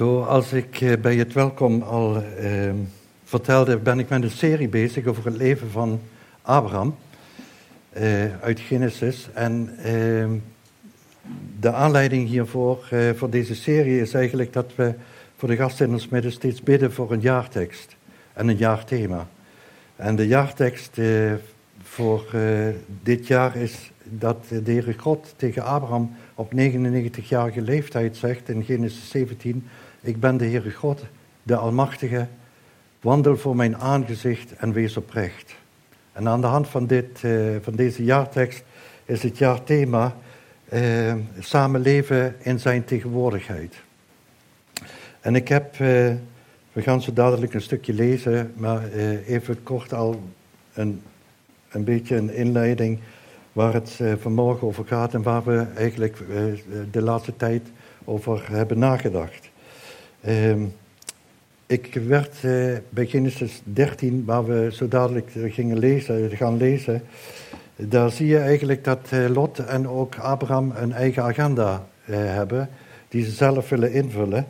Zoals ik eh, bij het welkom al eh, vertelde, ben ik met een serie bezig over het leven van Abraham eh, uit Genesis. En ehm, de aanleiding hiervoor, eh, voor deze serie, is eigenlijk dat we voor de gasten in ons midden steeds bidden voor een jaartekst en een jaarthema. En de jaartekst voor dit jaar is dat de Heere God tegen Abraham op 99-jarige leeftijd zegt in Genesis 17: Ik ben de Heere God, de Almachtige, wandel voor mijn aangezicht en wees oprecht. En aan de hand van, dit, uh, van deze jaartekst is het jaarthema uh, samenleven in zijn tegenwoordigheid. En ik heb, uh, we gaan zo dadelijk een stukje lezen, maar even kort al een, een beetje een inleiding waar het vanmorgen over gaat en waar we eigenlijk de laatste tijd over hebben nagedacht. Ehm, ik werd uh, bij Genesis 13, waar we zo dadelijk gingen lezen, gaan lezen, daar zie je eigenlijk dat uh, Lot en ook Abraham een eigen agenda uh, hebben, die ze zelf willen invullen.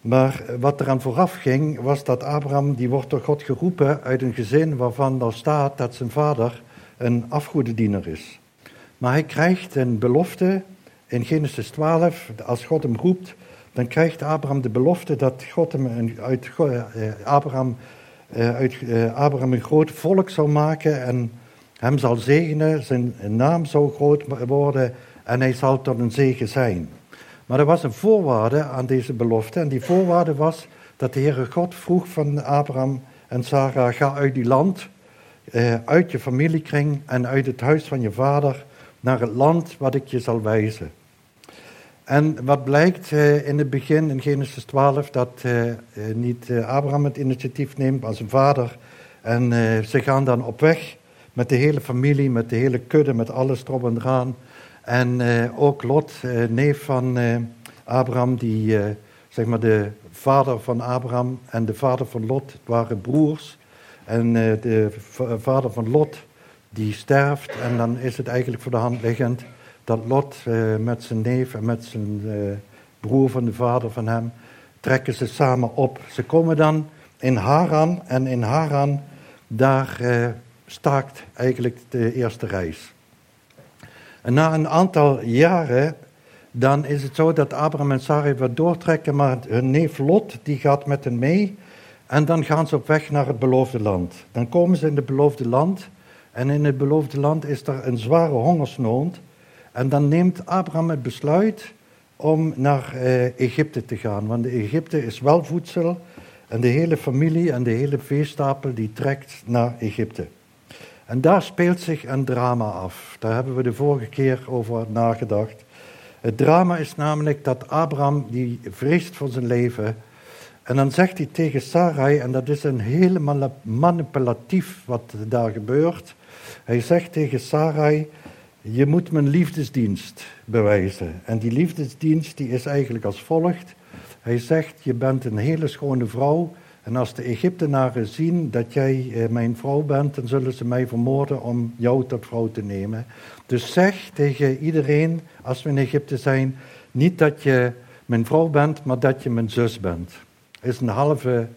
Maar wat eraan vooraf ging, was dat Abraham, die wordt door God geroepen uit een gezin waarvan dan staat dat zijn vader een afgoedendiener is. Maar hij krijgt een belofte in Genesis 12, als God hem roept, dan krijgt Abraham de belofte dat God hem uit, uh, Abraham, uh, uit uh, Abraham een groot volk zal maken en hem zal zegenen, zijn naam zal groot worden en hij zal tot een zegen zijn. Maar er was een voorwaarde aan deze belofte en die voorwaarde was dat de Heere God vroeg van Abraham en Sarah, ga uit die land, uit je familiekring en uit het huis van je vader naar het land wat ik je zal wijzen. En wat blijkt uh, in het begin, in Genesis 12, dat uh, niet Abraham het initiatief neemt, maar zijn vader. En ze gaan dan op weg met de hele familie, met de hele kudde, met alles erop en eraan. En ook Lot, neef van Abraham, die zeg maar de vader van Abraham en de vader van Lot waren broers. En de vader van Lot, die sterft en dan is het eigenlijk voor de hand liggend dat Lot uh, met zijn neef en met zijn uh, broer van de vader van hem, trekken ze samen op. Ze komen dan in Haran en in Haran, daar uh, staakt eigenlijk de eerste reis. En na een aantal jaren, dan is het zo dat Abraham en Sarai wat doortrekken, maar hun neef Lot, die gaat met hen mee. En dan gaan ze op weg naar het beloofde land. Dan komen ze in het beloofde land. En in het beloofde land is er een zware hongersnood. En dan neemt Abraham het besluit om naar uh, Egypte te gaan. Want Egypte is wel voedsel en de hele familie en de hele veestapel die trekt naar Egypte. En daar speelt zich een drama af. Daar hebben we de vorige keer over nagedacht. Het drama is namelijk dat Abraham, die vreest voor zijn leven. En dan zegt hij tegen Sarai, en dat is een helemaal manipulatief wat daar gebeurt. Hij zegt tegen Sarai, je moet mijn liefdesdienst bewijzen. En die liefdesdienst die is eigenlijk als volgt. Hij zegt, je bent een hele schone vrouw. En als de Egyptenaren zien dat jij eh, mijn vrouw bent, dan zullen ze mij vermoorden om jou tot vrouw te nemen. Dus zeg tegen iedereen, als we in Egypte zijn, niet dat je mijn vrouw bent, maar dat je mijn zus bent. Is een halve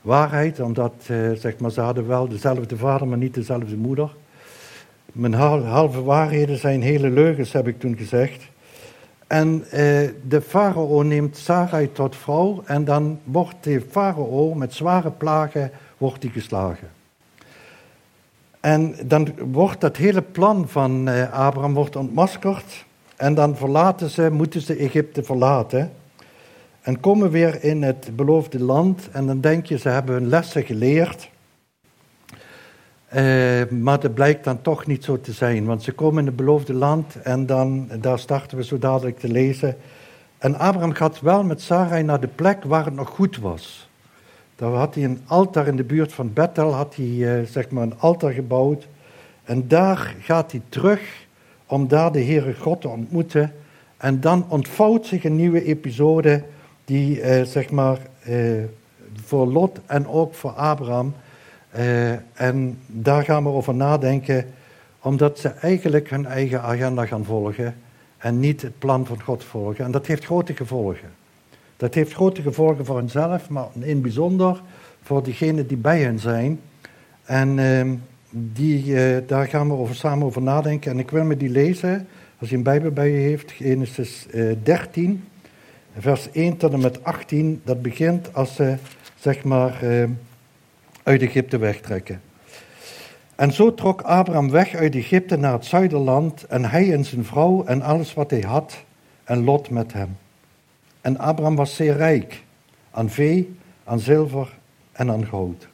waarheid, omdat eh, zeg maar, ze hadden wel dezelfde vader, maar niet dezelfde moeder. Mijn halve waarheden zijn hele leugens, heb ik toen gezegd. En eh, de farao neemt Sarai tot vrouw en dan wordt de farao met zware plagen wordt die geslagen. En dan wordt dat hele plan van eh, Abraham wordt ontmaskerd en dan verlaten ze, moeten ze Egypte verlaten. En komen weer in het beloofde land en dan denk je, ze hebben hun lessen geleerd. Uh, maar dat blijkt dan toch niet zo te zijn, want ze komen in het beloofde land en dan, daar starten we zo dadelijk te lezen. En Abraham gaat wel met Sarai naar de plek waar het nog goed was. Daar had hij een altaar in de buurt van Bethel, had hij uh, zeg maar een altaar gebouwd. En daar gaat hij terug om daar de Heere God te ontmoeten. En dan ontvouwt zich een nieuwe episode die uh, zeg maar voor Lot en ook voor Abraham uh, en daar gaan we over nadenken, omdat ze eigenlijk hun eigen agenda gaan volgen en niet het plan van God volgen. En dat heeft grote gevolgen. Dat heeft grote gevolgen voor henzelf, maar in bijzonder voor degenen die bij hen zijn. En ehm, die, eh, daar gaan we over, samen over nadenken. En ik wil me die lezen, als je een Bijbel bij je heeft, Genesis 13, eh, vers 1 tot en met 18. Dat begint als ze, zeg maar, ehm, uit Egypte wegtrekken. En zo trok Abraham weg uit Egypte naar het zuiderland, en hij en zijn vrouw en alles wat hij had, en Lot met hem. En Abraham was zeer rijk aan vee, aan zilver en aan goud.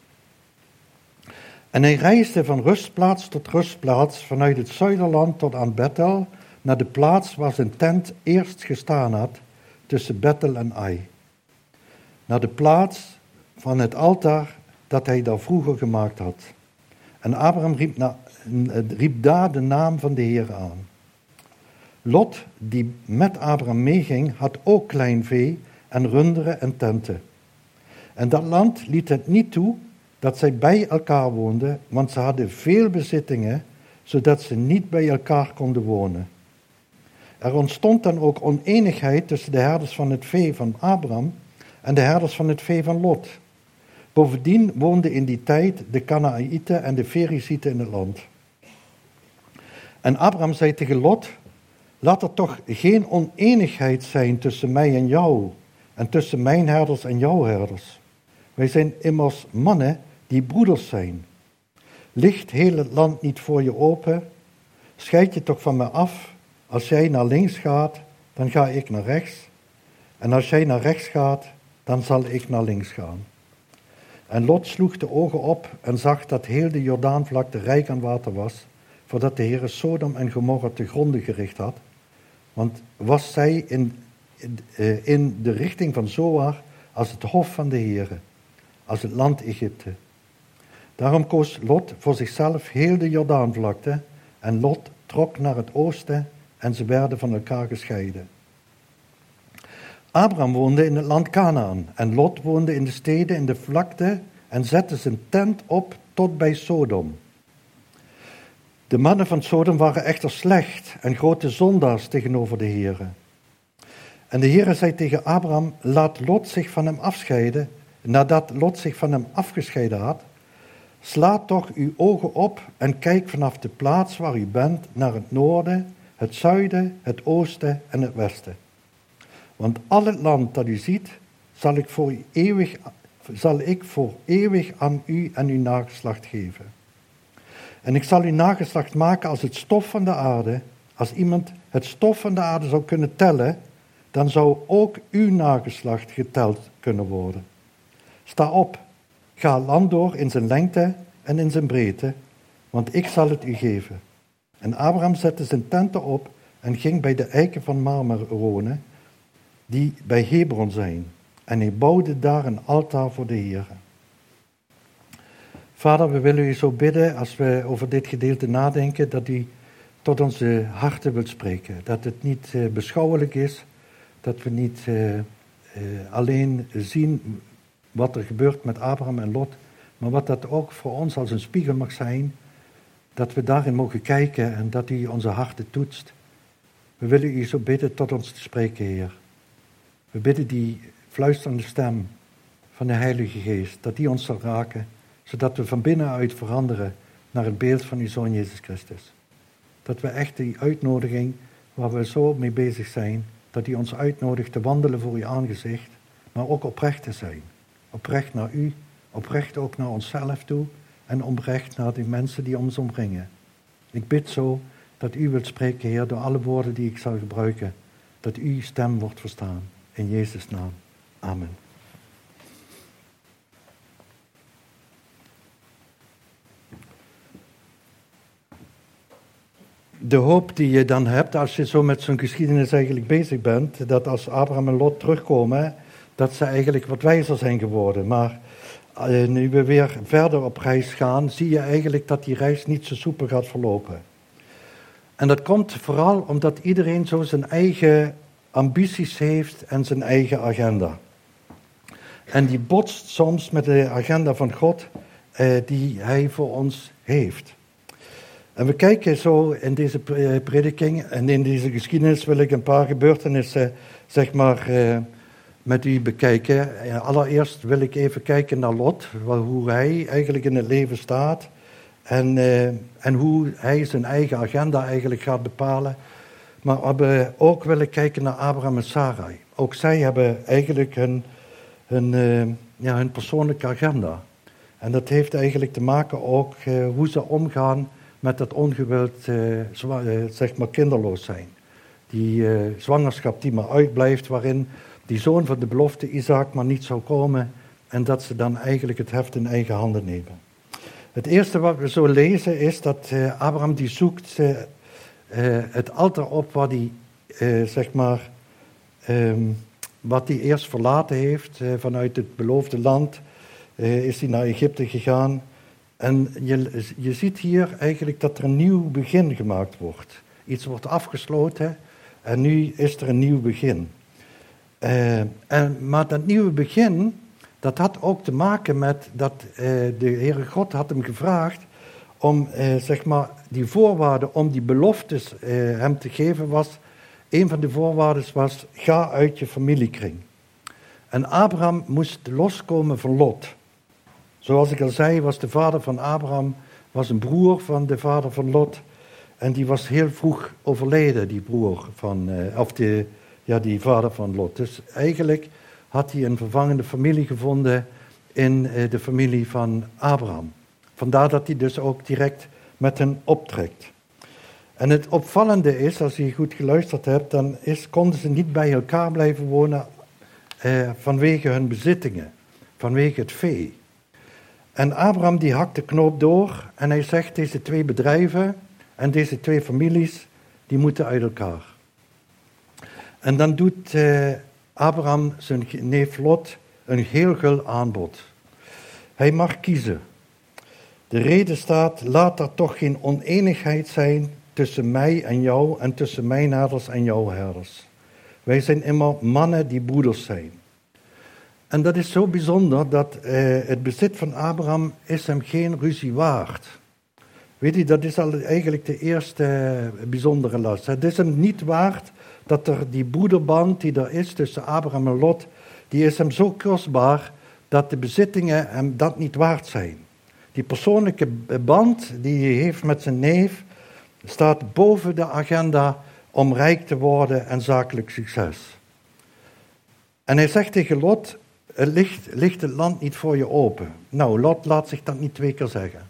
En hij reisde van rustplaats tot rustplaats, vanuit het zuiderland tot aan Bethel, naar de plaats waar zijn tent eerst gestaan had, tussen Bethel en Ai. Naar de plaats van het altaar dat hij daar vroeger gemaakt had. En Abraham riep, daar de naam van de Heer aan. Lot, die met Abraham meeging, had ook klein vee en runderen en tenten. En dat land liet het niet toe dat zij bij elkaar woonden, want ze hadden veel bezittingen, zodat ze niet bij elkaar konden wonen. Er ontstond dan ook oneenigheid tussen de herders van het vee van Abraham en de herders van het vee van Lot. Bovendien woonden in die tijd de Canaanieten en de Ferizieten in het land. En Abraham zei tegen Lot, laat er toch geen oneenigheid zijn tussen mij en jou en tussen mijn herders en jouw herders. Wij zijn immers mannen die broeders zijn. Ligt heel het land niet voor je open? Scheid je toch van me af? Als jij naar links gaat, dan ga ik naar rechts. En als jij naar rechts gaat, dan zal ik naar links gaan. En Lot sloeg de ogen op en zag dat heel de Jordaanvlakte rijk aan water was, voordat de Heere Sodom en Gomorra te gronden gericht had. Want was zij in, in eh, de richting van Zoar als het hof van de Heere, als het land Egypte. Daarom koos Lot voor zichzelf heel de Jordaanvlakte en Lot trok naar het oosten en ze werden van elkaar gescheiden. Abraham woonde in het land Canaan en Lot woonde in de steden in de vlakte en zette zijn tent op tot bij Sodom. De mannen van Sodom waren echter slecht en grote zondaars tegenover de Here. En de Heere zei tegen Abraham, laat Lot zich van hem afscheiden. Nadat Lot zich van hem afgescheiden had, sla toch uw ogen op en kijk vanaf de plaats waar u bent naar het noorden, het zuiden, het oosten en het westen. Want al het land dat u ziet, zal ik voor, eeuwig, zal ik voor eeuwig aan u en uw nageslacht geven. En ik zal uw nageslacht maken als het stof van de aarde. Als iemand het stof van de aarde zou kunnen tellen, dan zou ook uw nageslacht geteld kunnen worden. Sta op, ga land door in zijn lengte en in zijn breedte, want ik zal het u geven. En Abraham zette zijn tenten op en ging bij de eiken van Marmer wonen, die bij Hebron zijn. En hij bouwde daar een altaar voor de Heer. Vader, we willen u zo bidden als we over dit gedeelte nadenken, dat u tot onze harten wilt spreken. Dat het niet uh, beschouwelijk is, dat we niet uh, uh, alleen zien wat er gebeurt met Abraham en Lot, maar wat dat ook voor ons als een spiegel mag zijn, dat we daarin mogen kijken en dat u onze harten toetst. We willen u zo bidden tot ons te spreken, Heer. We bidden die fluisterende stem van de Heilige Geest, dat die ons zal raken, zodat we van binnenuit veranderen naar het beeld van uw Zoon Jezus Christus. Dat we echt die uitnodiging waar we zo mee bezig zijn, dat die ons uitnodigt te wandelen voor uw aangezicht, maar ook oprecht te zijn. Oprecht naar u, oprecht ook naar onszelf toe en oprecht naar die mensen die ons omringen. Ik bid zo dat u wilt spreken, Heer, door alle woorden die ik zal gebruiken, dat uw stem wordt verstaan. In Jezus' naam. Amen. de hoop die je dan hebt als je zo met zo'n geschiedenis eigenlijk bezig bent, dat als Abraham en Lot terugkomen, dat ze eigenlijk wat wijzer zijn geworden. Maar eh, nu we weer verder op reis gaan, zie je eigenlijk dat die reis niet zo soepel gaat verlopen. En dat komt vooral omdat iedereen zo zijn eigen ambities heeft en zijn eigen agenda. En die botst soms met de agenda van God eh, die Hij voor ons heeft. En we kijken zo in deze prediking en in deze geschiedenis wil ik een paar gebeurtenissen zeg maar, eh, met u bekijken. Allereerst wil ik even kijken naar Lot, hoe hij eigenlijk in het leven staat en, uh, en hoe hij zijn eigen agenda eigenlijk gaat bepalen. Maar we ook willen kijken naar Abraham en Sarai. Ook zij hebben eigenlijk hun, hun, uh, ja, persoonlijke agenda. En dat heeft eigenlijk te maken ook uh, hoe ze omgaan met dat ongewild, zeg maar, kinderloos zijn. Die zwangerschap die maar uitblijft, waarin die zoon van de belofte Isaac maar niet zou komen en dat ze dan eigenlijk het heft in eigen handen nemen. Het eerste wat we zo lezen is dat Abraham die zoekt het altaar op wat hij, zeg maar, um, wat hij eerst verlaten heeft vanuit het beloofde land, is hij naar Egypte gegaan. En je, je ziet hier eigenlijk dat er een nieuw begin gemaakt wordt. Iets wordt afgesloten en nu is er een nieuw begin. En, maar dat nieuwe begin, dat had ook te maken met dat de Heere God had hem gevraagd om, uh, zeg maar, die voorwaarden om die beloftes hem te geven was, een van de voorwaarden was, ga uit je familiekring. En Abraham moest loskomen van Lot. Zoals ik al zei, was de vader van Abraham, was een broer van de vader van Lot. En die was heel vroeg overleden, die broer van, of de, ja, die vader van Lot. Dus eigenlijk had hij een vervangende familie gevonden in eh, de familie van Abraham. Vandaar dat hij dus ook direct met hen optrekt. En het opvallende is, als je goed geluisterd hebt, dan is, konden ze niet bij elkaar blijven wonen eh, vanwege hun bezittingen, vanwege het vee. En Abraham die hakt de knoop door en hij zegt deze twee bedrijven en deze twee families, die moeten uit elkaar. En dan doet uh, Abraham zijn neef Lot een heel gul aanbod. Hij mag kiezen. De reden staat, laat er toch geen oneenigheid zijn tussen mij en jou en tussen mijn herders en jouw herders. Wij zijn immer mannen die broeders zijn. En dat is zo bijzonder dat uh, het bezit van Abraham is hem geen ruzie waard. Weet je, dat is al eigenlijk de eerste uh, bijzondere last. Het is hem niet waard dat er die broederband die er is tussen Abraham en Lot, die is hem zo kostbaar dat de bezittingen hem dat niet waard zijn. Die persoonlijke band die hij heeft met zijn neef staat boven de agenda om rijk te worden en zakelijk succes. En hij zegt tegen Lot, ligt, ligt het land niet voor je open. Nou, Lot laat zich dat niet twee keer zeggen.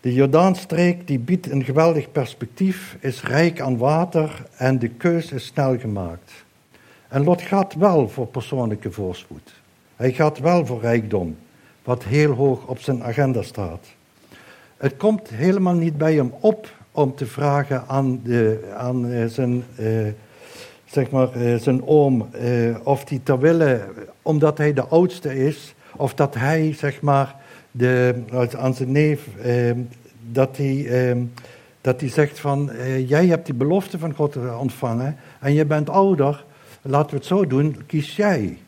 De Jordaanstreek die biedt een geweldig perspectief, is rijk aan water en de keus is snel gemaakt. En Lot gaat wel voor persoonlijke voorspoed. Hij gaat wel voor rijkdom, wat heel hoog op zijn agenda staat. Het komt helemaal niet bij hem op om te vragen aan, de, aan eh, zijn, uh, zeg maar, uh, zijn oom uh, of hij ter wille, omdat hij de oudste is, of dat hij zeg maar de, aan zijn neef, ehm, dat, hij, dat hij zegt van, eh, jij hebt die belofte van God ontvangen en je bent ouder, laten we het zo doen, kies jij.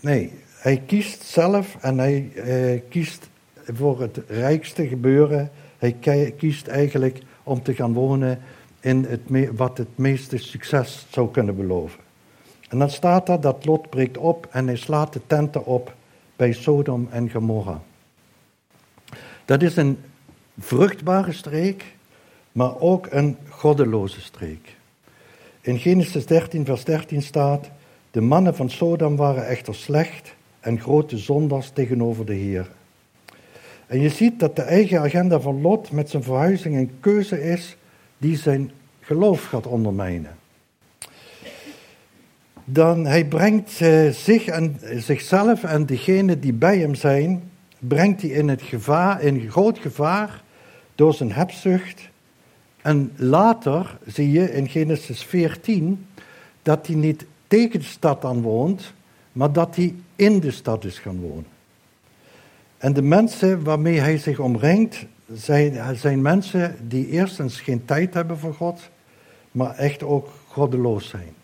Nee, hij kiest zelf en hij eh, kiest voor het rijkste gebeuren. Hij kiest eigenlijk om te gaan wonen in het wat het meeste succes zou kunnen beloven. En dan staat er dat Lot breekt op en hij slaat de tenten op bij Sodom en Gomorra. Dat is een vruchtbare streek, maar ook een goddeloze streek. In Genesis 13, vers 13 staat: De mannen van Sodom waren echter slecht en grote zondaars tegenover de Heer. En je ziet dat de eigen agenda van Lot met zijn verhuizing een keuze is die zijn geloof gaat ondermijnen. Dan hij brengt uh, zich en, zichzelf en degenen die bij hem zijn, brengt hij in het gevaar, in groot gevaar door zijn hebzucht. En later zie je in Genesis 14 dat hij niet tegen de stad aan woont, maar dat hij in de stad is gaan wonen. En de mensen waarmee hij zich omringt, zijn, zijn mensen die eerstens geen tijd hebben voor God, maar echt ook goddeloos zijn.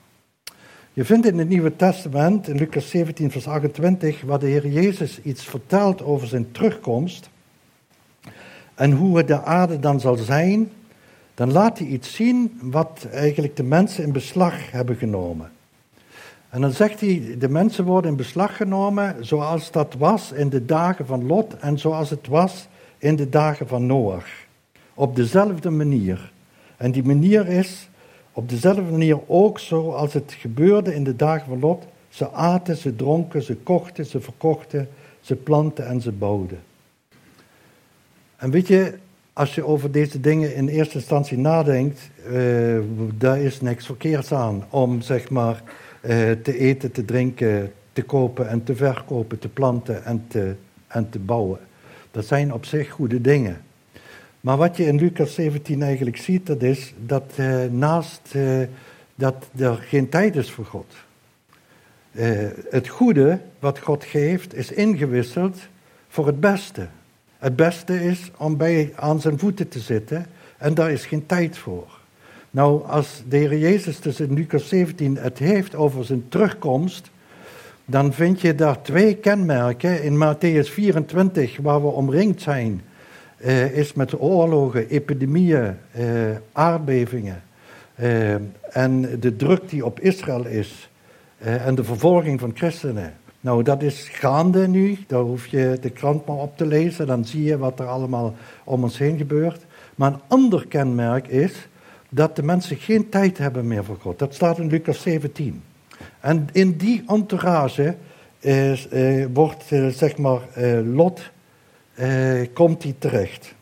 Je vindt in het Nieuwe Testament, in Lucas 17, vers 28, waar de Heer Jezus iets vertelt over zijn terugkomst en hoe de aarde dan zal zijn, dan laat hij iets zien wat eigenlijk de mensen in beslag hebben genomen. En dan zegt hij, de mensen worden in beslag genomen zoals dat was in de dagen van Lot en zoals het was in de dagen van Noach. Op dezelfde manier. En die manier is op dezelfde manier ook zoals het gebeurde in de dagen van Lot. Ze aten, ze dronken, ze kochten, ze verkochten, ze planten en ze bouwden. En weet je, als je over deze dingen in eerste instantie nadenkt, uh, daar is niks verkeerds aan om zeg maar te eten, te drinken, te kopen en te verkopen, te planten en te, en te bouwen. Dat zijn op zich goede dingen. Maar wat je in Lucas 17 eigenlijk ziet, dat is dat uh, naast dat er geen tijd is voor God. het goede wat God geeft is ingewisseld voor het beste. Het beste is om bij aan zijn voeten te zitten en daar is geen tijd voor. Nou, als de Heer Jezus dus in Lucas 17 het heeft over zijn terugkomst, dan vind je daar twee kenmerken. In Matthäus 24, waar we omringd zijn, eh, is met oorlogen, epidemieën, eh, aardbevingen eh, en de druk die op Israël is en de vervolging van christenen. Nou, dat is gaande nu. Daar hoef je de krant maar op te lezen. Dan zie je wat er allemaal om ons heen gebeurt. Maar een ander kenmerk is dat de mensen geen tijd hebben meer voor God. Dat staat in Lucas 17. En in die entourage eh, wordt, eh, zeg maar, eh, Lot, eh, komt hij terecht.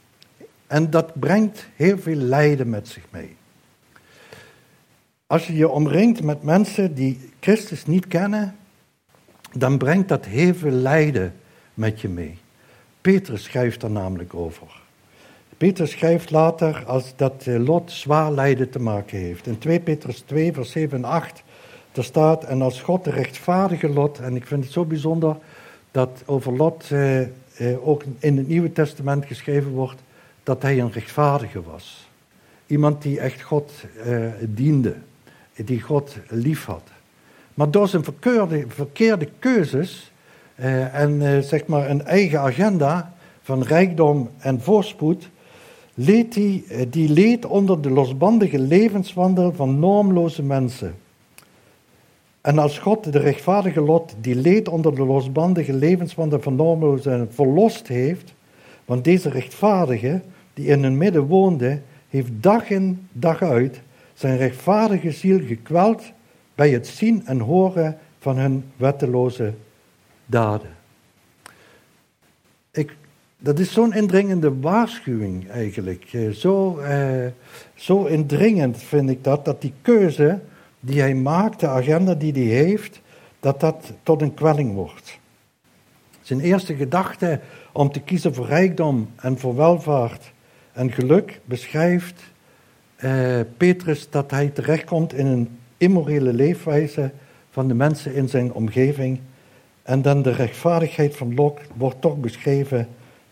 En dat brengt heel veel lijden met zich mee. Als je je omringt met mensen die Christus niet kennen, dan brengt dat heel veel lijden met je mee. Petrus schrijft er namelijk over. Petrus schrijft later als dat eh, Lot zwaar lijden te maken heeft. In 2 Petrus 2, vers 7 en 8, daar staat, en als God de rechtvaardige Lot, en ik vind het zo bijzonder dat over Lot eh, eh, ook in het Nieuwe Testament geschreven wordt, dat hij een rechtvaardige was. Iemand die echt God eh, diende, die God lief had. Maar door zijn verkeerde, verkeerde keuzes eh, en eh, zeg maar een eigen agenda van rijkdom en voorspoed, leed hij, eh, die leed onder de losbandige levenswandel van normloze mensen. En als God de rechtvaardige lot, die leed onder de losbandige levenswandel van normloze verlost heeft, want deze rechtvaardige, die in hun midden woonde, heeft dag in dag uit zijn rechtvaardige ziel gekweld bij het zien en horen van hun wetteloze daden. Ik, dat is zo'n indringende waarschuwing eigenlijk. Eh, zo, eh, zo indringend vind ik dat, dat die keuze die hij maakt, de agenda die hij heeft, dat dat tot een kwelling wordt. Zijn eerste gedachte om te kiezen voor rijkdom en voor welvaart en geluk beschrijft eh, Petrus dat hij terechtkomt in een immorele leefwijze van de mensen in zijn omgeving. En dan de rechtvaardigheid van Lot wordt toch beschreven.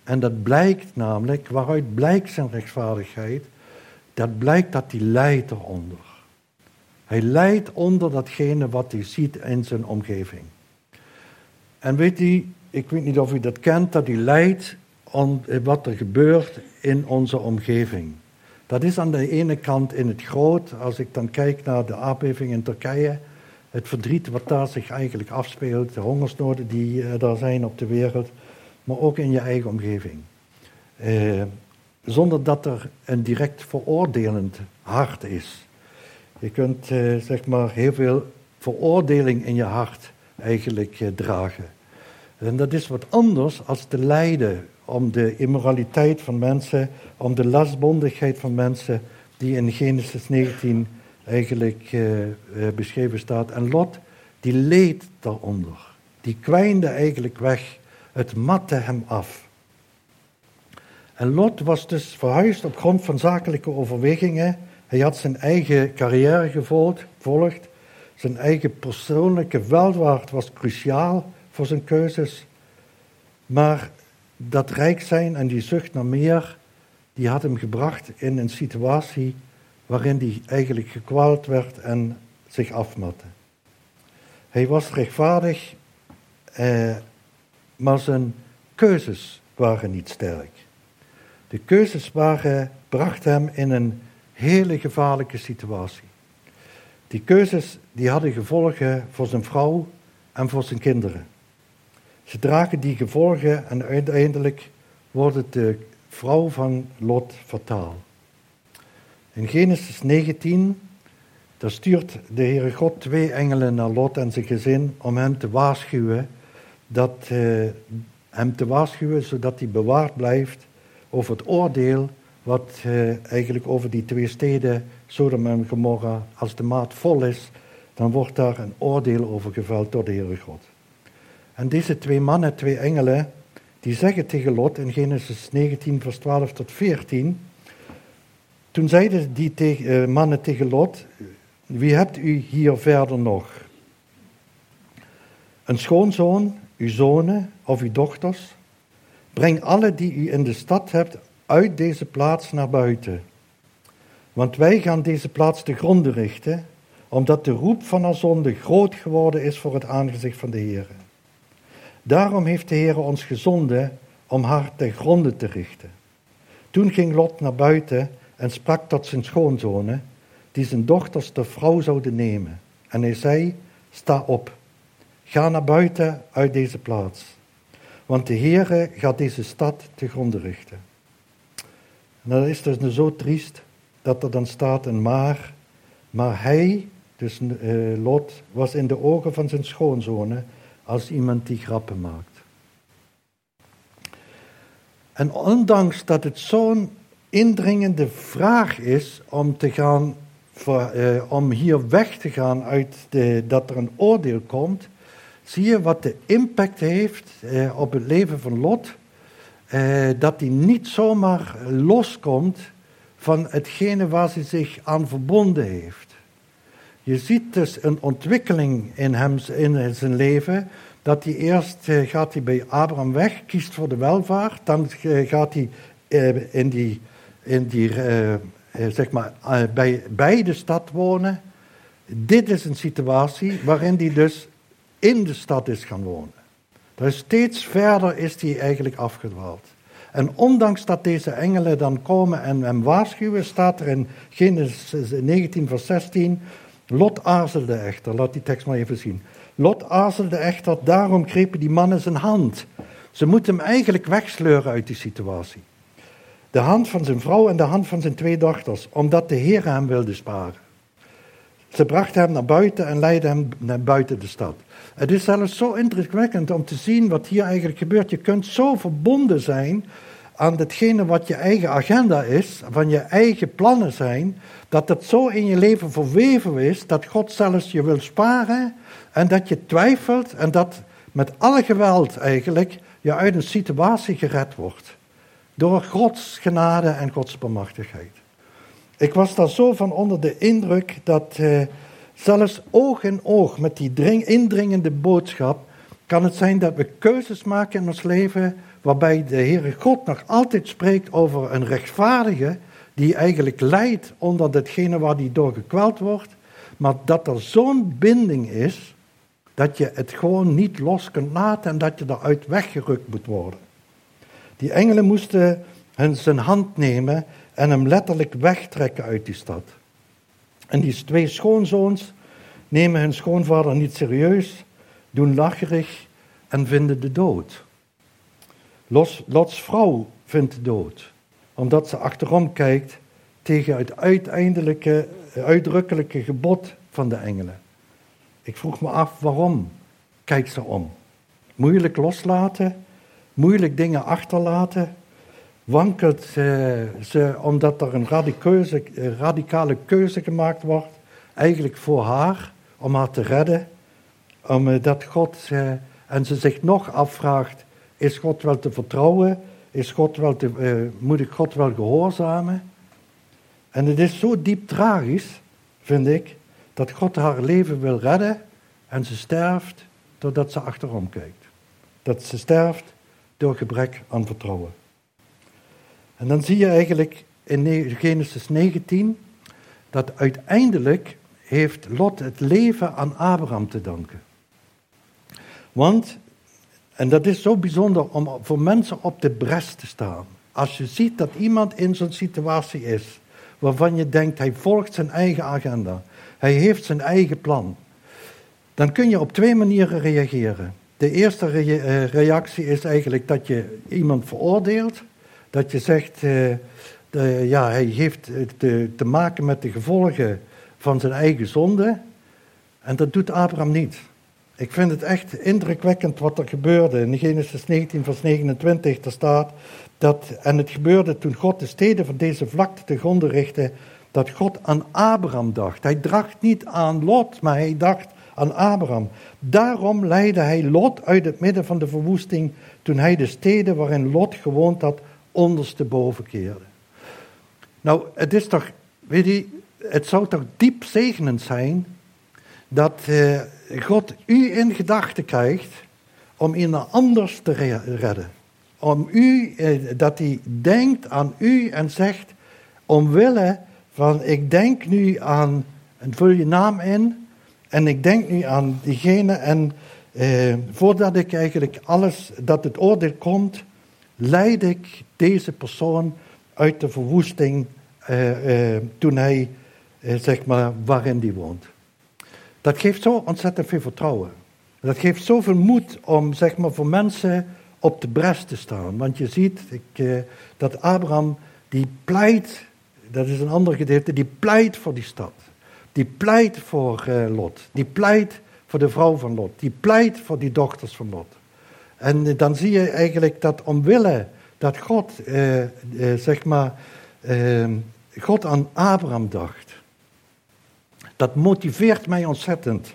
En dat blijkt namelijk, waaruit blijkt zijn rechtvaardigheid? Dat blijkt dat hij lijdt eronder. Hij lijdt onder datgene wat hij ziet in zijn omgeving. En weet u, ik weet niet of u dat kent, dat hij lijdt om wat er gebeurt in onze omgeving. Dat is aan de ene kant in het groot, als ik dan kijk naar de aardbeving in Turkije, het verdriet wat daar zich eigenlijk afspeelt, de hongersnoden die uh, daar zijn op de wereld, maar ook in je eigen omgeving. Uh, zonder dat er een direct veroordelend hart is. Je kunt uh, zeg maar heel veel veroordeling in je hart eigenlijk dragen. En dat is wat anders als te lijden om de immoraliteit van mensen, om de lastbondigheid van mensen die in Genesis 19 eigenlijk beschreven staat. En Lot, die leed daaronder. Die kwijnde eigenlijk weg. Het matte hem af. En Lot was dus verhuisd op grond van zakelijke overwegingen. Hij had zijn eigen carrière gevolgd, volgd. Zijn eigen persoonlijke welvaart was cruciaal voor zijn keuzes. Maar dat rijk zijn en die zucht naar meer, die had hem gebracht in een situatie waarin hij eigenlijk gekwaald werd en zich afmatte. Hij was rechtvaardig, eh, maar zijn keuzes waren niet sterk. De keuzes waren, brachten hem in een hele gevaarlijke situatie. Die keuzes die hadden gevolgen voor zijn vrouw en voor zijn kinderen. Ze dragen die gevolgen en uiteindelijk wordt de vrouw van Lot fataal. In Genesis 19, daar stuurt de Heere God twee engelen naar Lot en zijn gezin om hem te waarschuwen, dat, uh, hem te waarschuwen zodat hij bewaard blijft over het oordeel wat uh, eigenlijk over die twee steden, Sodom en Gomorra, als de maat vol is, dan wordt daar een oordeel over geveld door de Heere God. En deze twee mannen, twee engelen, die zeggen tegen Lot in Genesis 19, vers 12 tot 14. Toen zeiden die uh, mannen tegen Lot: Wie hebt u hier verder nog? Een schoonzoon, uw zonen of uw dochters? Breng alle die u in de stad hebt uit deze plaats naar buiten. Want wij gaan deze plaats te gronden richten, omdat de roep van haar zonde groot geworden is voor het aangezicht van de Heer. Daarom heeft de Heer ons gezonden om haar ten gronde te richten. Toen ging Lot naar buiten en sprak tot zijn schoonzonen, die zijn dochters de vrouw zouden nemen. En hij zei, sta op, ga naar buiten uit deze plaats, want de Heere gaat deze stad te gronde richten. En dat is dus zo triest dat er dan staat een maar, maar hij, dus uh, Lot, was in de ogen van zijn schoonzonen als iemand die grappen maakt. En ondanks dat het zo'n indringende vraag is om, te gaan, eh, om hier weg te gaan uit de, dat er een oordeel komt, zie je wat de impact heeft eh, op het leven van Lot. Eh, dat hij niet zomaar loskomt van hetgene waar hij zich aan verbonden heeft. Je ziet dus een ontwikkeling in hem, in zijn leven. Dat hij eerst eh, gaat hij bij Abraham weg, kiest voor de welvaart. Dan eh, gaat hij eh, in die, in die zeg maar, bij, bij de stad wonen. Dit is een situatie waarin hij dus in de stad is gaan wonen. Dus steeds verder is hij eigenlijk afgedwaald. En ondanks dat deze engelen dan komen en hem waarschuwen, staat er in Genesis 19, vers 16, Lot aarzelde echter, laat die tekst maar even zien. Lot aarzelde echter, daarom grepen die mannen zijn hand. Ze moeten hem eigenlijk wegsleuren uit die situatie. De hand van zijn vrouw en de hand van zijn twee dochters, omdat de Heer hem wilde sparen. Ze brachten hem naar buiten en leidden hem naar buiten de stad. Het is zelfs zo indrukwekkend om te zien wat hier eigenlijk gebeurt. Je kunt zo verbonden zijn aan datgene wat je eigen agenda is, van je eigen plannen zijn, dat het zo in je leven verweven is dat God zelfs je wil sparen en dat je twijfelt en dat met alle geweld eigenlijk je uit een situatie gered wordt. Door Gods genade en Gods bemachtigheid. Ik was daar zo van onder de indruk dat eh, zelfs oog in oog met die dring, indringende boodschap kan het zijn dat we keuzes maken in ons leven waarbij de Heere God nog altijd spreekt over een rechtvaardige die eigenlijk lijdt onder datgene waar hij door gekweld wordt, maar dat er zo'n binding is dat je het gewoon niet los kunt laten en dat je eruit weggerukt moet worden. Die engelen moesten hun zijn hand nemen en hem letterlijk wegtrekken uit die stad. En die twee schoonzoons nemen hun schoonvader niet serieus, doen lacherig en vinden de dood. Lots vrouw vindt de dood, omdat ze achterom kijkt tegen het uiteindelijke, uitdrukkelijke gebod van de engelen. Ik vroeg me af waarom kijkt ze om. Moeilijk loslaten, moeilijk dingen achterlaten. Wankelt ze omdat er een radicale keuze gemaakt wordt, eigenlijk voor haar, om haar te redden. Omdat God, en ze zich nog afvraagt, is God wel te vertrouwen? Is God wel te, uh, moet ik God wel gehoorzamen? En het is zo diep tragisch, vind ik, dat God haar leven wil redden en ze sterft doordat ze achterom kijkt. Dat ze sterft door gebrek aan vertrouwen. En dan zie je eigenlijk in Genesis 19 dat uiteindelijk heeft Lot het leven aan Abraham te danken. Want en dat is zo bijzonder om voor mensen op de bres te staan. Als je ziet dat iemand in zo'n situatie is, waarvan je denkt hij volgt zijn eigen agenda. Hij heeft zijn eigen plan. Dan kun je op twee manieren reageren. De eerste eh, reactie is eigenlijk dat je iemand veroordeelt. Dat je zegt, de, ja, hij heeft te, te maken met de gevolgen van zijn eigen zonde. En dat doet Abraham niet. Ik vind het echt indrukwekkend wat er gebeurde. In Genesis 19, vers 29, daar staat dat, en het gebeurde toen God de steden van deze vlakte te gronden richtte, dat God aan Abraham dacht. Hij dacht niet aan Lot, maar hij dacht aan Abraham. Daarom leidde hij Lot uit het midden van de verwoesting toen hij de steden waarin Lot gewoond had ondersteboven keerde. Nou, het is toch, weet je, het zou toch diep zegenend zijn dat eh, God u in gedachten krijgt om iemand anders te redden. Om u, eh, dat hij denkt aan u en zegt, omwille van, ik denk nu aan, en vul je naam in, en ik denk nu aan diegene, en eh, voordat ik eigenlijk alles, dat het oordeel komt, leid ik deze persoon uit de verwoesting eh, eh, toen hij, eh, zeg maar, waarin die woont. Dat geeft zo ontzettend veel vertrouwen. Dat geeft zoveel moed om, zeg maar, voor mensen op de bres te staan. Want je ziet ik, dat Abraham, die pleit, dat is een ander gedeelte, die pleit voor die stad. Die pleit voor Lot. Die pleit voor de vrouw van Lot. Die pleit voor die dochters van Lot. En dan zie je eigenlijk dat omwille dat God, eh, eh, zeg maar, eh, God aan Abraham dacht. Dat motiveert mij ontzettend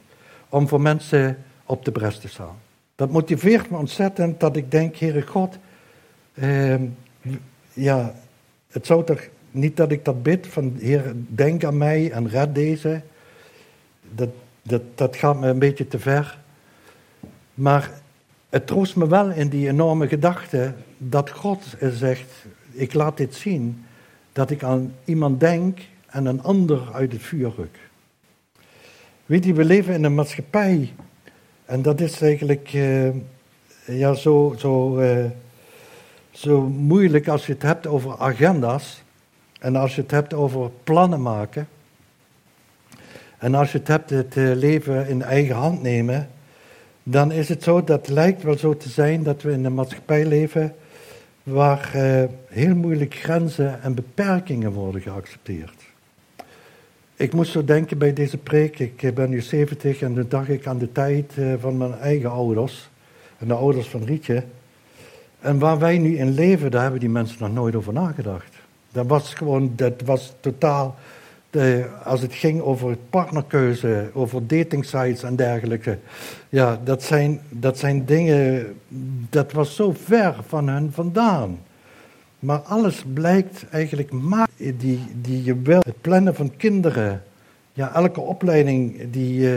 om voor mensen op de bres te staan. Dat motiveert me ontzettend dat ik denk, Heere God, eh, ja, het zou toch niet dat ik dat bid van, Heer, denk aan mij en red deze. Dat, dat, dat gaat me een beetje te ver. Maar het troost me wel in die enorme gedachte dat God zegt, ik laat dit zien, dat ik aan iemand denk en een ander uit het vuur ruk. Weet je, we leven in een maatschappij en dat is eigenlijk uh, ja, zo, zo, uh, zo moeilijk als je het hebt over agenda's en als je het hebt over plannen maken. En als je het hebt het eh, leven in eigen hand nemen, dan is het zo, dat lijkt wel zo te zijn dat we in een maatschappij leven waar uh, heel moeilijk grenzen en beperkingen worden geaccepteerd. Ik moest zo denken bij deze preek, ik eh, ben nu 70 en dan dacht ik aan de tijd uh, van mijn eigen ouders en de ouders van Rietje. En waar wij nu in leven, daar hebben die mensen nog nooit over nagedacht. Dat was gewoon, dat was totaal als het ging over partnerkeuze, over datingsites en dergelijke. Ja, dat zijn, dat zijn dingen, dat was zo ver van hen vandaan. Maar alles blijkt eigenlijk die, die je wil. Het plannen van kinderen. Ja, elke opleiding die,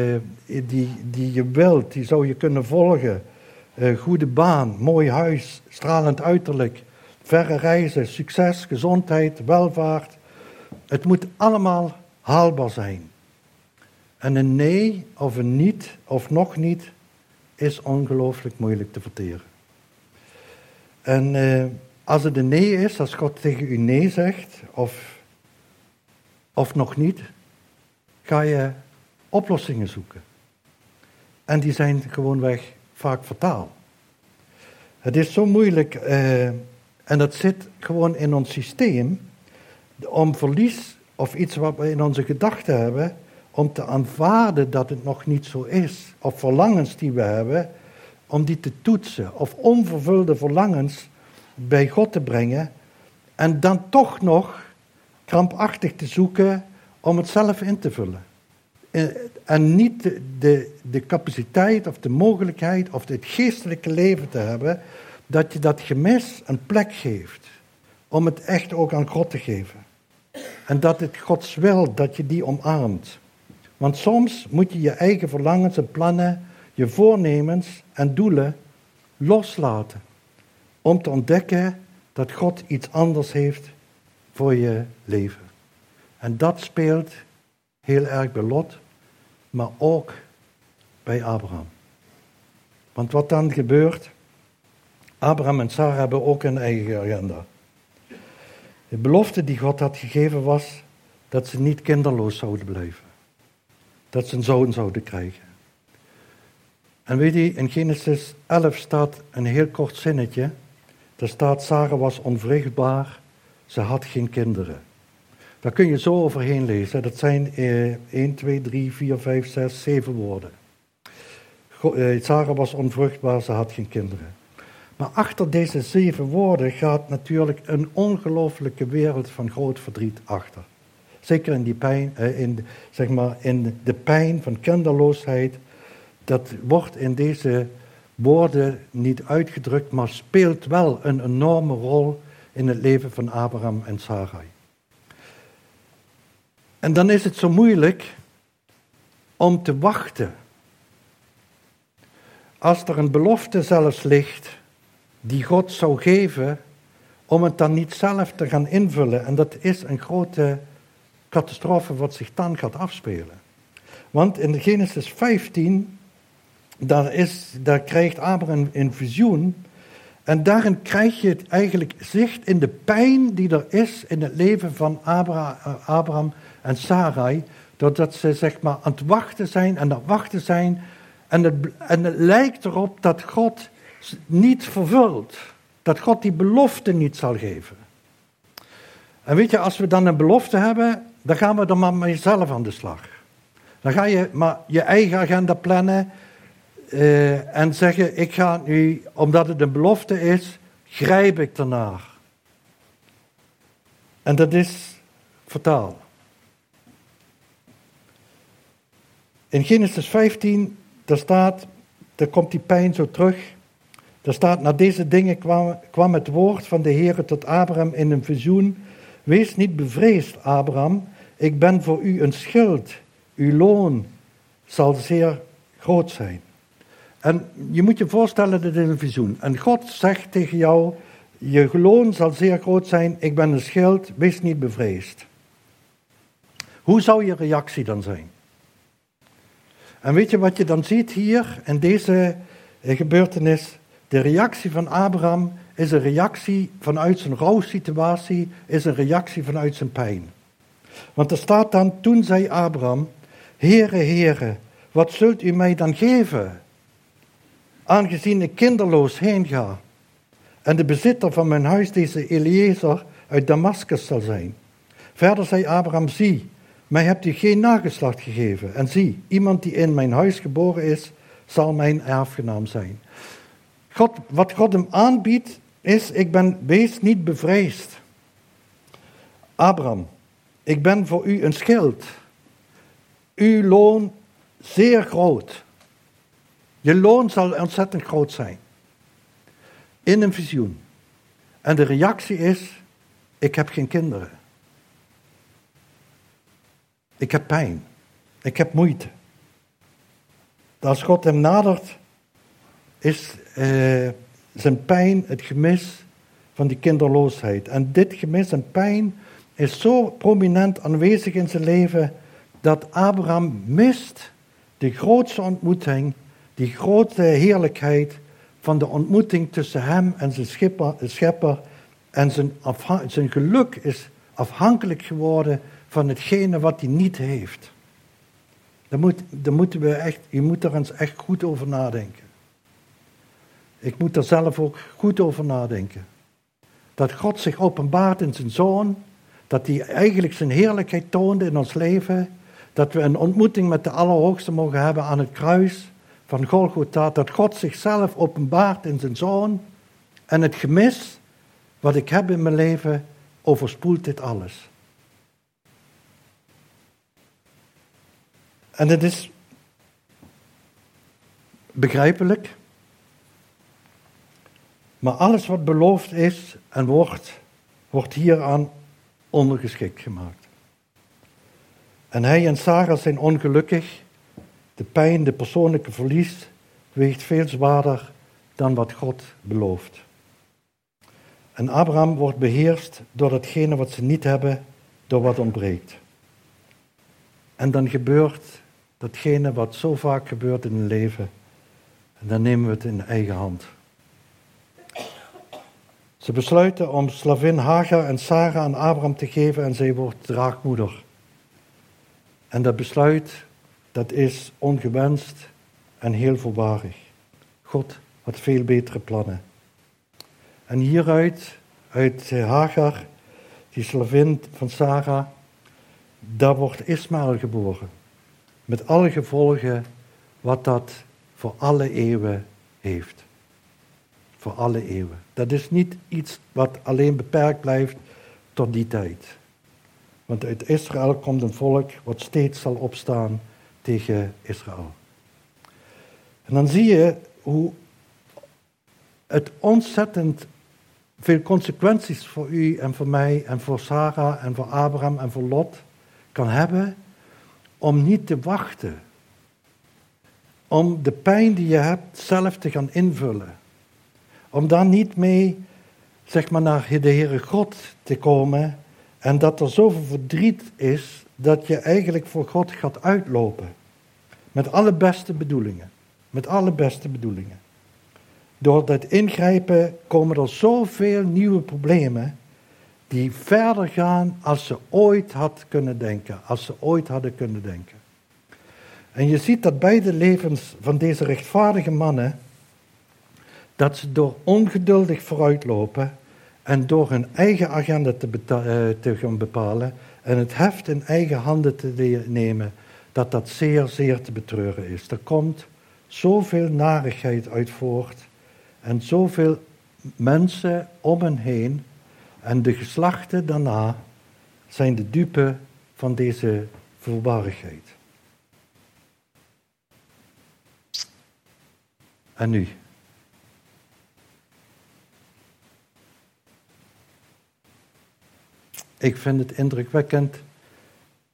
die, die je wilt, die zou je kunnen volgen. Uh, goede baan, mooi huis, stralend uiterlijk, verre reizen, succes, gezondheid, welvaart, het moet allemaal haalbaar zijn. En een nee of een niet of nog niet is ongelooflijk moeilijk te verteren. En eh, als het een nee is, als God tegen u nee zegt, of, of nog niet, ga je oplossingen zoeken. En die zijn gewoonweg vaak fataal. Het is zo moeilijk, eh, en dat zit gewoon in ons systeem, om verlies of iets wat we in onze gedachten hebben, om te aanvaarden dat het nog niet zo is, of verlangens die we hebben, om die te toetsen, of onvervulde verlangens bij God te brengen, en dan toch nog krampachtig te zoeken om het zelf in te vullen. Eh, en niet de, de, de capaciteit of de mogelijkheid of het geestelijke leven te hebben, dat je dat gemis een plek geeft, om het echt ook aan God te geven. En dat het Gods wil dat je die omarmt. Want soms moet je je eigen verlangens en plannen, je voornemens en doelen loslaten. Om te ontdekken dat God iets anders heeft voor je leven. En dat speelt heel erg bij Lot, maar ook bij Abraham. Want wat dan gebeurt, Abraham en Sarah hebben ook een eigen agenda. De belofte die God had gegeven was dat ze niet kinderloos zouden blijven. Dat ze een zoon zouden krijgen. En weet je, in Genesis 11 staat een heel kort zinnetje. Daar staat, Sarah was onvruchtbaar, ze had geen kinderen. Daar kun je zo overheen lezen. Dat zijn eh, 1, 2, 3, 4, 5, 6, 7 woorden. Eh, Sarah was onvruchtbaar, ze had geen kinderen. Maar achter deze zeven woorden gaat natuurlijk een ongelooflijke wereld van groot verdriet achter. Zeker in, die pijn, eh, in, zeg maar, in de pijn van kinderloosheid. Dat wordt in deze woorden niet uitgedrukt, maar speelt wel een enorme rol in het leven van Abraham en Sarai. En dan is het zo moeilijk om te wachten. Als er een belofte zelfs ligt die God zou geven, om het dan niet zelf te gaan invullen. En dat is een grote catastrofe wat zich dan gaat afspelen. Want in Genesis 15, daar, is, daar krijgt Abraham een visioen. En daarin krijg je het eigenlijk zicht in de pijn die er is in het leven van Abraham en Sarai. Doordat ze zeg maar aan het wachten zijn en aan het wachten zijn. En het, en het lijkt erop dat God niet vervult. Dat God die belofte niet zal geven. En weet je, als we dan een belofte hebben, dan gaan we er maar mee zelf aan de slag. Dan ga je maar je eigen agenda plannen uh, en zeggen, ik ga nu, omdat het een belofte is, grijp ik ernaar. En dat is fataal. In Genesis 15, daar staat, daar komt die pijn zo terug. Daar staat, na deze dingen kwam, kwam het woord van de Heer tot Abraham in een visioen. Wees niet bevreesd, Abraham, ik ben voor u een schild. Uw loon zal zeer groot zijn. En je moet je voorstellen, dat is een visioen. En God zegt tegen jou, je loon zal zeer groot zijn, ik ben een schild, wees niet bevreesd. Hoe zou je reactie dan zijn? En weet je wat je dan ziet hier in deze gebeurtenis? De reactie van Abraham is een reactie vanuit zijn rouwsituatie, is een reactie vanuit zijn pijn. Want er staat dan, toen zei Abraham, Heere, Heere, wat zult u mij dan geven? Aangezien ik kinderloos heen ga en de bezitter van mijn huis deze Eliezer uit Damascus zal zijn. Verder zei Abraham, zie, mij hebt u geen nageslacht gegeven. En zie, iemand die in mijn huis geboren is, zal mijn erfgenaam zijn. God, wat God hem aanbiedt, is, ik ben, wees niet bevreesd. Abraham, ik ben voor u een schild. Uw loon zeer groot. Je loon zal ontzettend groot zijn. In een visioen. En de reactie is, ik heb geen kinderen. Ik heb pijn. Ik heb moeite. Als God hem nadert, is uh, zijn pijn het gemis van die kinderloosheid. En dit gemis en pijn is zo prominent aanwezig in zijn leven dat Abraham mist de grootste ontmoeting, die grote heerlijkheid van de ontmoeting tussen hem en zijn schipper, schepper. En zijn, zijn geluk is afhankelijk geworden van hetgene wat hij niet heeft. Daar moeten we echt, je moet er eens echt goed over nadenken. Ik moet er zelf ook goed over nadenken. Dat God zich openbaart in zijn zoon, dat hij eigenlijk zijn heerlijkheid toonde in ons leven, dat we een ontmoeting met de Allerhoogste mogen hebben aan het kruis van Golgotha, dat God zichzelf openbaart in zijn zoon en het gemis wat ik heb in mijn leven overspoelt dit alles. En het is begrijpelijk, maar alles wat beloofd is en wordt, wordt hieraan ondergeschikt gemaakt. En hij en Sarah zijn ongelukkig. De pijn, de persoonlijke verlies weegt veel zwaarder dan wat God belooft. En Abraham wordt beheerst door datgene wat ze niet hebben, door wat ontbreekt. En dan gebeurt datgene wat zo vaak gebeurt in een leven. En dan nemen we het in eigen hand. Ze besluiten om slavin Hagar en Sarah aan Abraham te geven en zij wordt draagmoeder En dat besluit, dat is ongewenst en heel voorbarig. God had veel betere plannen. En hieruit, uit Hagar, die slavin van Sarah, daar wordt Ismaël geboren. Met alle gevolgen wat dat voor alle eeuwen heeft. Voor alle eeuwen. Dat is niet iets wat alleen beperkt blijft tot die tijd. Want uit Israël komt een volk wat steeds zal opstaan tegen Israël. En dan zie je hoe het ontzettend veel consequenties voor u en voor mij en voor Sarah en voor Abraham en voor Lot kan hebben om niet te wachten. Om de pijn die je hebt zelf te gaan invullen. Om daar niet mee, zeg maar, naar de Heere God te komen en dat er zoveel verdriet is dat je eigenlijk voor God gaat uitlopen. Met alle beste bedoelingen. Met alle beste bedoelingen. Door dat ingrijpen komen er zoveel nieuwe problemen die verder gaan als ze ooit had kunnen denken, als ze ooit hadden kunnen denken. En je ziet dat bij de levens van deze rechtvaardige mannen, dat ze door ongeduldig vooruitlopen en door hun eigen agenda te, eh, te gaan bepalen en het heft in eigen handen te nemen, dat dat zeer, zeer te betreuren is. Er komt zoveel narigheid uit voort en zoveel mensen om hen heen en de geslachten daarna zijn de dupe van deze voorbarigheid. En nu? Ik vind het indrukwekkend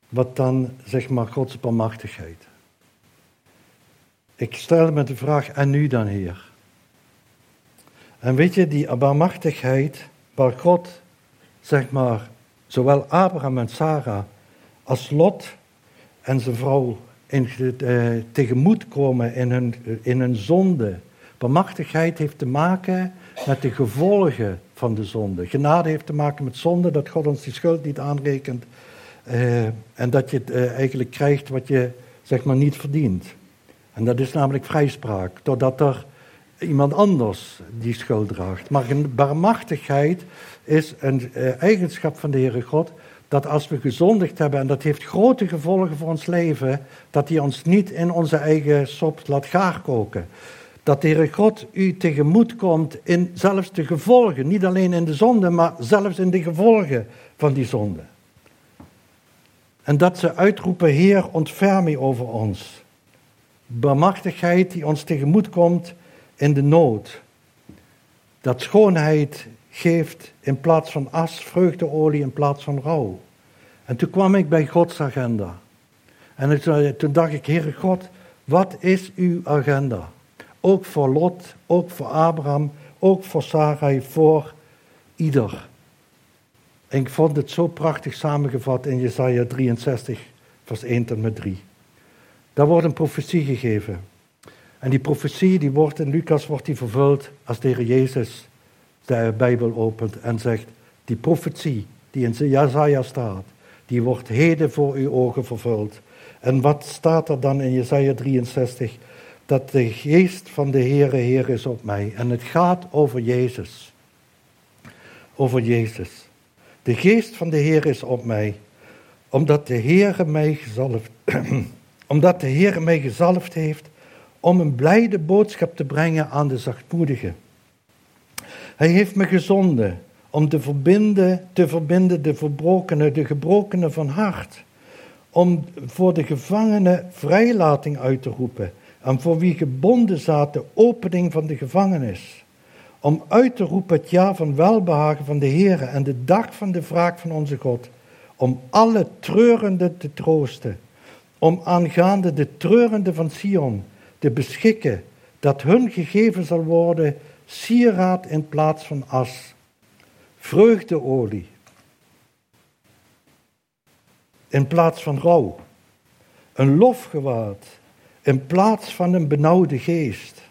wat dan, zeg maar, Gods barmachtigheid. Ik stel me de vraag, en nu dan, Heer? En weet je, die barmachtigheid waar God, zeg maar, zowel Abraham en Sarah als Lot en zijn vrouw in, eh, in hun, in hun zonde. Barmachtigheid heeft te maken met de gevolgen van de zonde. Genade heeft te maken met zonde, dat God ons die schuld niet aanrekent. Eh, en dat je uh, eigenlijk krijgt wat je zeg maar niet verdient. En dat is namelijk vrijspraak, doordat er iemand anders die schuld draagt. Maar barmachtigheid is een uh, eigenschap van de Heere God, dat als we gezondigd hebben, en dat heeft grote gevolgen voor ons leven, dat hij ons niet in onze eigen sop laat gaarkoken. Dat de Heere God u tegemoet komt in zelfs de gevolgen, niet alleen in de zonde, maar zelfs in de gevolgen van die zonde. En dat ze uitroepen, Heer, ontferm mij over ons. Barmachtigheid die ons tegemoet komt in de nood. Dat schoonheid geeft in plaats van as, vreugdeolie in plaats van rouw. En toen kwam ik bij Gods agenda. En toen dacht ik, Heere God, wat is uw agenda? Ook voor Lot, ook voor Abraham, ook voor Sarai, voor ieder. En ik vond het zo prachtig samengevat in Jesaja 63, vers 1 tot met 3. Daar wordt een profetie gegeven. En die profetie die wordt in Lucas wordt die vervuld als de Heer Jezus de Bijbel opent en zegt, die profetie die in Jesaja staat, die wordt heden voor uw ogen vervuld. En wat staat er dan in Jesaja 63? Dat de geest van de Heere Heer is op mij. En het gaat over Jezus. Over Jezus. De geest van de Heer is op mij, omdat de Heere mij gezalfd, omdat de Heere mij gezalfd heeft om een blijde boodschap te brengen aan de zachtmoedigen. Hij heeft me gezonden om te verbinden, te verbinden de verbrokenen, de gebrokenen van hart. Om voor de gevangenen vrijlating uit te roepen. En voor wie gebonden zaten, opening van de gevangenis. Om uit te roepen het jaar van welbehagen van de Heer en de dag van de wraak van onze God. Om alle treurenden te troosten. Om aangaande de treurenden van Sion te beschikken dat hun gegeven zal worden sieraad in plaats van as, vreugdeolie in plaats van rouw, een lofgewaad in plaats van een benauwde geest,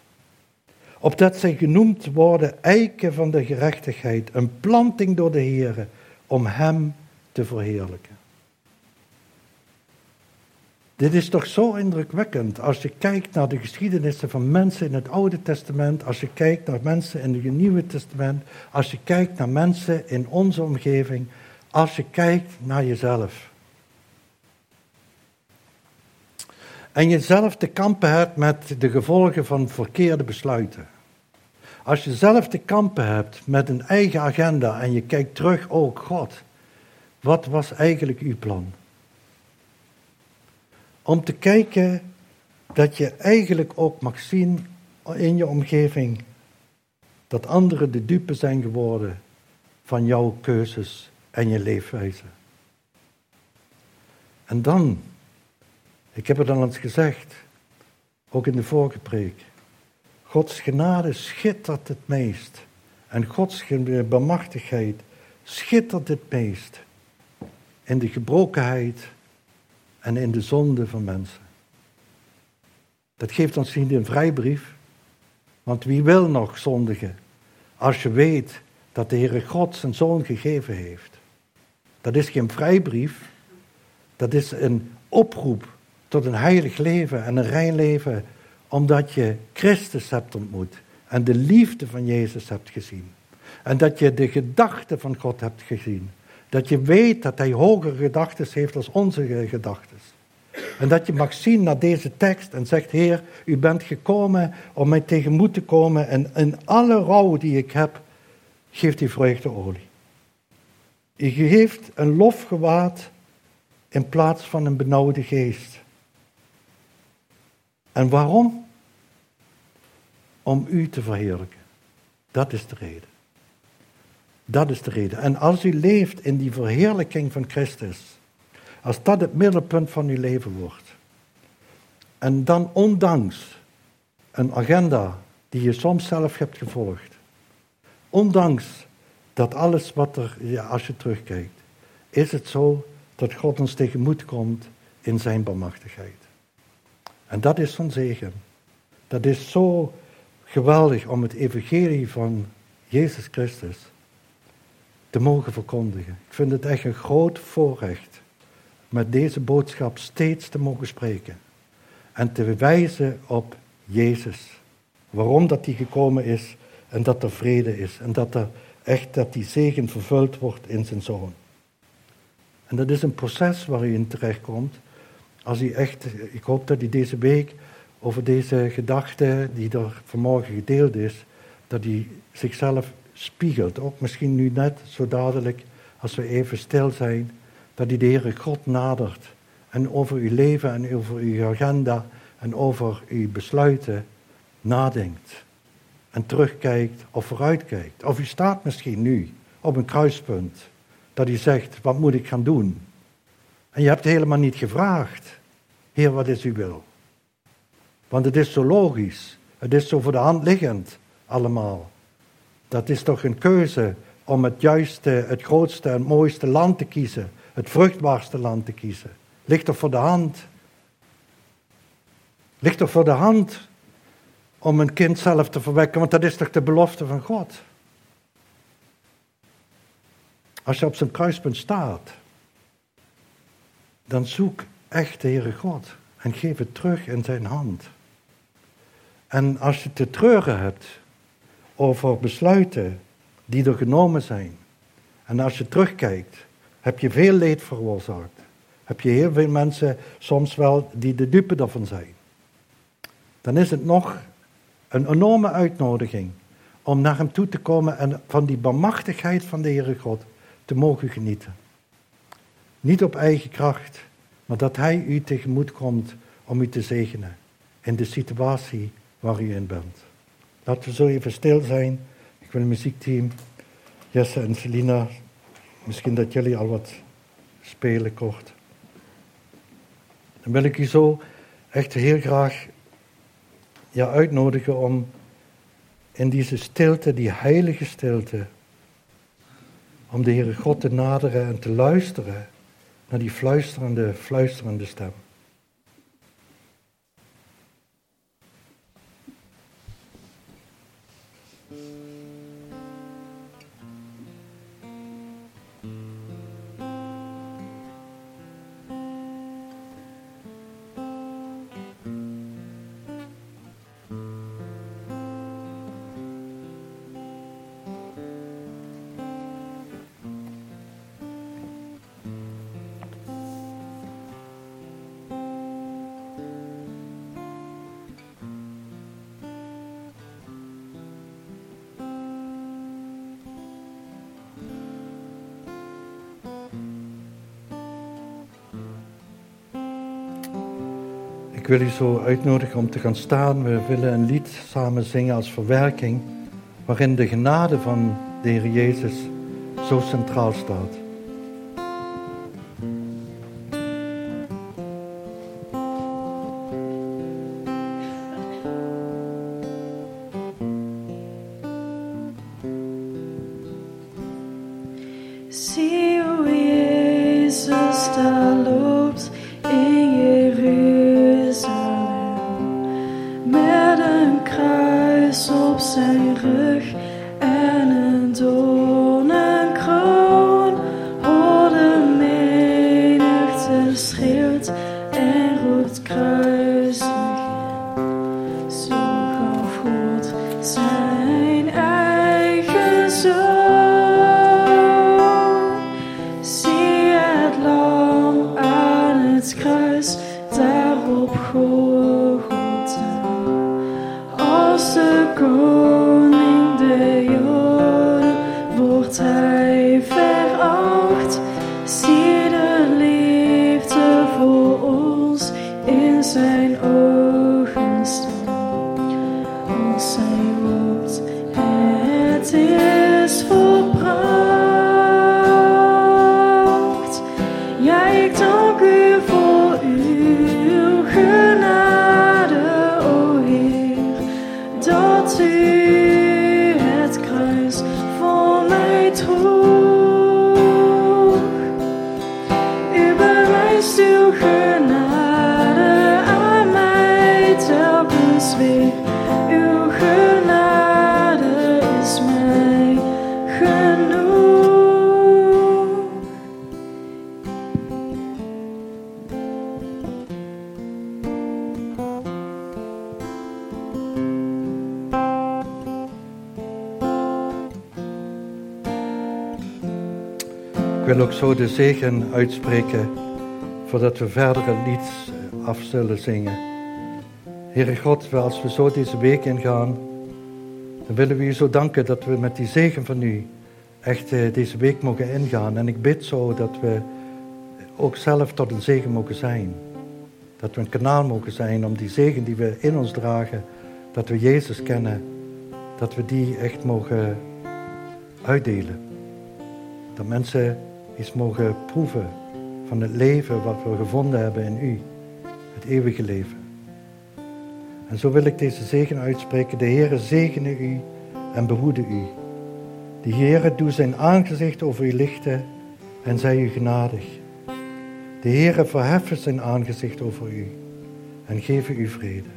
opdat zij genoemd worden eiken van de gerechtigheid, een planting door de Heer om Hem te verheerlijken. Dit is toch zo indrukwekkend als je kijkt naar de geschiedenissen van mensen in het Oude Testament, als je kijkt naar mensen in het Nieuwe Testament, als je kijkt naar mensen in onze omgeving, als je kijkt naar jezelf. En jezelf te kampen hebt met de gevolgen van verkeerde besluiten. Als je zelf te kampen hebt met een eigen agenda en je kijkt terug, oh God, wat was eigenlijk uw plan? Om te kijken dat je eigenlijk ook mag zien in je omgeving dat anderen de dupe zijn geworden van jouw keuzes en je leefwijze. En dan, ik heb het al eens gezegd, ook in de vorige preek, Gods genade schittert het meest. En Gods bemachtigheid schittert het meest in de gebrokenheid en in de zonde van mensen. Dat geeft ons niet een vrijbrief, want wie wil nog zondigen als je weet dat de Heere God zijn zoon gegeven heeft? Dat is geen vrijbrief, dat is een oproep tot een heilig leven en een rein leven, omdat je Christus hebt ontmoet en de liefde van Jezus hebt gezien. En dat je de gedachten van God hebt gezien. Dat je weet dat Hij hogere gedachten heeft als onze gedachten. En dat je mag zien naar deze tekst en zegt, Heer, u bent gekomen om mij tegemoet te komen en in alle rouw die ik heb, geeft u vreugdeolie. U geeft een lofgewaad in plaats van een benauwde geest. En waarom? Om u te verheerlijken. Dat is de reden. Dat is de reden. En als u leeft in die verheerlijking van Christus, als dat het middelpunt van uw leven wordt, en dan ondanks een agenda die je soms zelf hebt gevolgd, ondanks dat alles wat er, ja, als je terugkijkt, is het zo dat God ons tegemoet komt in zijn bemachtigheid. En dat is van zegen. Dat is zo geweldig om het evangelie van Jezus Christus te mogen verkondigen. Ik vind het echt een groot voorrecht met deze boodschap steeds te mogen spreken. En te wijzen op Jezus. Waarom dat hij gekomen is en dat er vrede is. En dat er echt dat die zegen vervuld wordt in zijn zoon. En dat is een proces waar u in terechtkomt. Als u echt, ik hoop dat u deze week over deze gedachte die er vanmorgen gedeeld is, dat u zichzelf spiegelt. Ook misschien nu net zo dadelijk, als we even stil zijn, dat u de Heere God nadert en over uw leven en over uw agenda en over uw besluiten nadenkt. En terugkijkt of vooruitkijkt. Of u staat misschien nu op een kruispunt dat u zegt, wat moet ik gaan doen? En je hebt helemaal niet gevraagd, Heer, wat is uw wil? Want het is zo logisch, het is zo voor de hand liggend allemaal. Dat is toch een keuze om het juiste, het grootste en mooiste land te kiezen, het vruchtbaarste land te kiezen. Ligt er voor de hand. Ligt er voor de hand om een kind zelf te verwekken, want dat is toch de belofte van God. Als je op zijn kruispunt staat, dan zoek echt de Heere God en geef het terug in zijn hand. En als je te treuren hebt over besluiten die er genomen zijn, en als je terugkijkt, heb je veel leed veroorzaakt. Heb je heel veel mensen soms wel die de dupe daarvan zijn. Dan is het nog een enorme uitnodiging om naar hem toe te komen en van die bemachtigheid van de Heere God te mogen genieten. Niet op eigen kracht, maar dat Hij u tegemoet komt om u te zegenen in de situatie waar u in bent. Laten we zo even stil zijn. Ik wil het muziekteam, Jesse en Selina, misschien dat jullie al wat spelen kort. Dan wil ik u zo echt heel graag ja, uitnodigen om in deze stilte, die heilige stilte, om de Heere God te naderen en te luisteren naar die fluisterende, fluisterende stem. Ik wil u zo uitnodigen om te gaan staan. We willen een lied samen zingen als verwerking, waarin de genade van de Heer Jezus zo centraal staat. De zegen uitspreken voordat we verder het lied af zullen zingen. Heere God, als we zo deze week ingaan, dan willen we u zo danken dat we met die zegen van u echt eh, deze week mogen ingaan. En ik bid zo dat we ook zelf tot een zegen mogen zijn. Dat we een kanaal mogen zijn om die zegen die we in ons dragen, dat we Jezus kennen, dat we die echt mogen uitdelen. Dat mensen eens mogen proeven van het leven wat we gevonden hebben in U, het eeuwige leven. En zo wil ik deze zegen uitspreken. De Heere zegene u en behoede u. De Heere doe zijn aangezicht over u lichten en zij u genadig. De Heere verheffen zijn aangezicht over u en geven u vrede.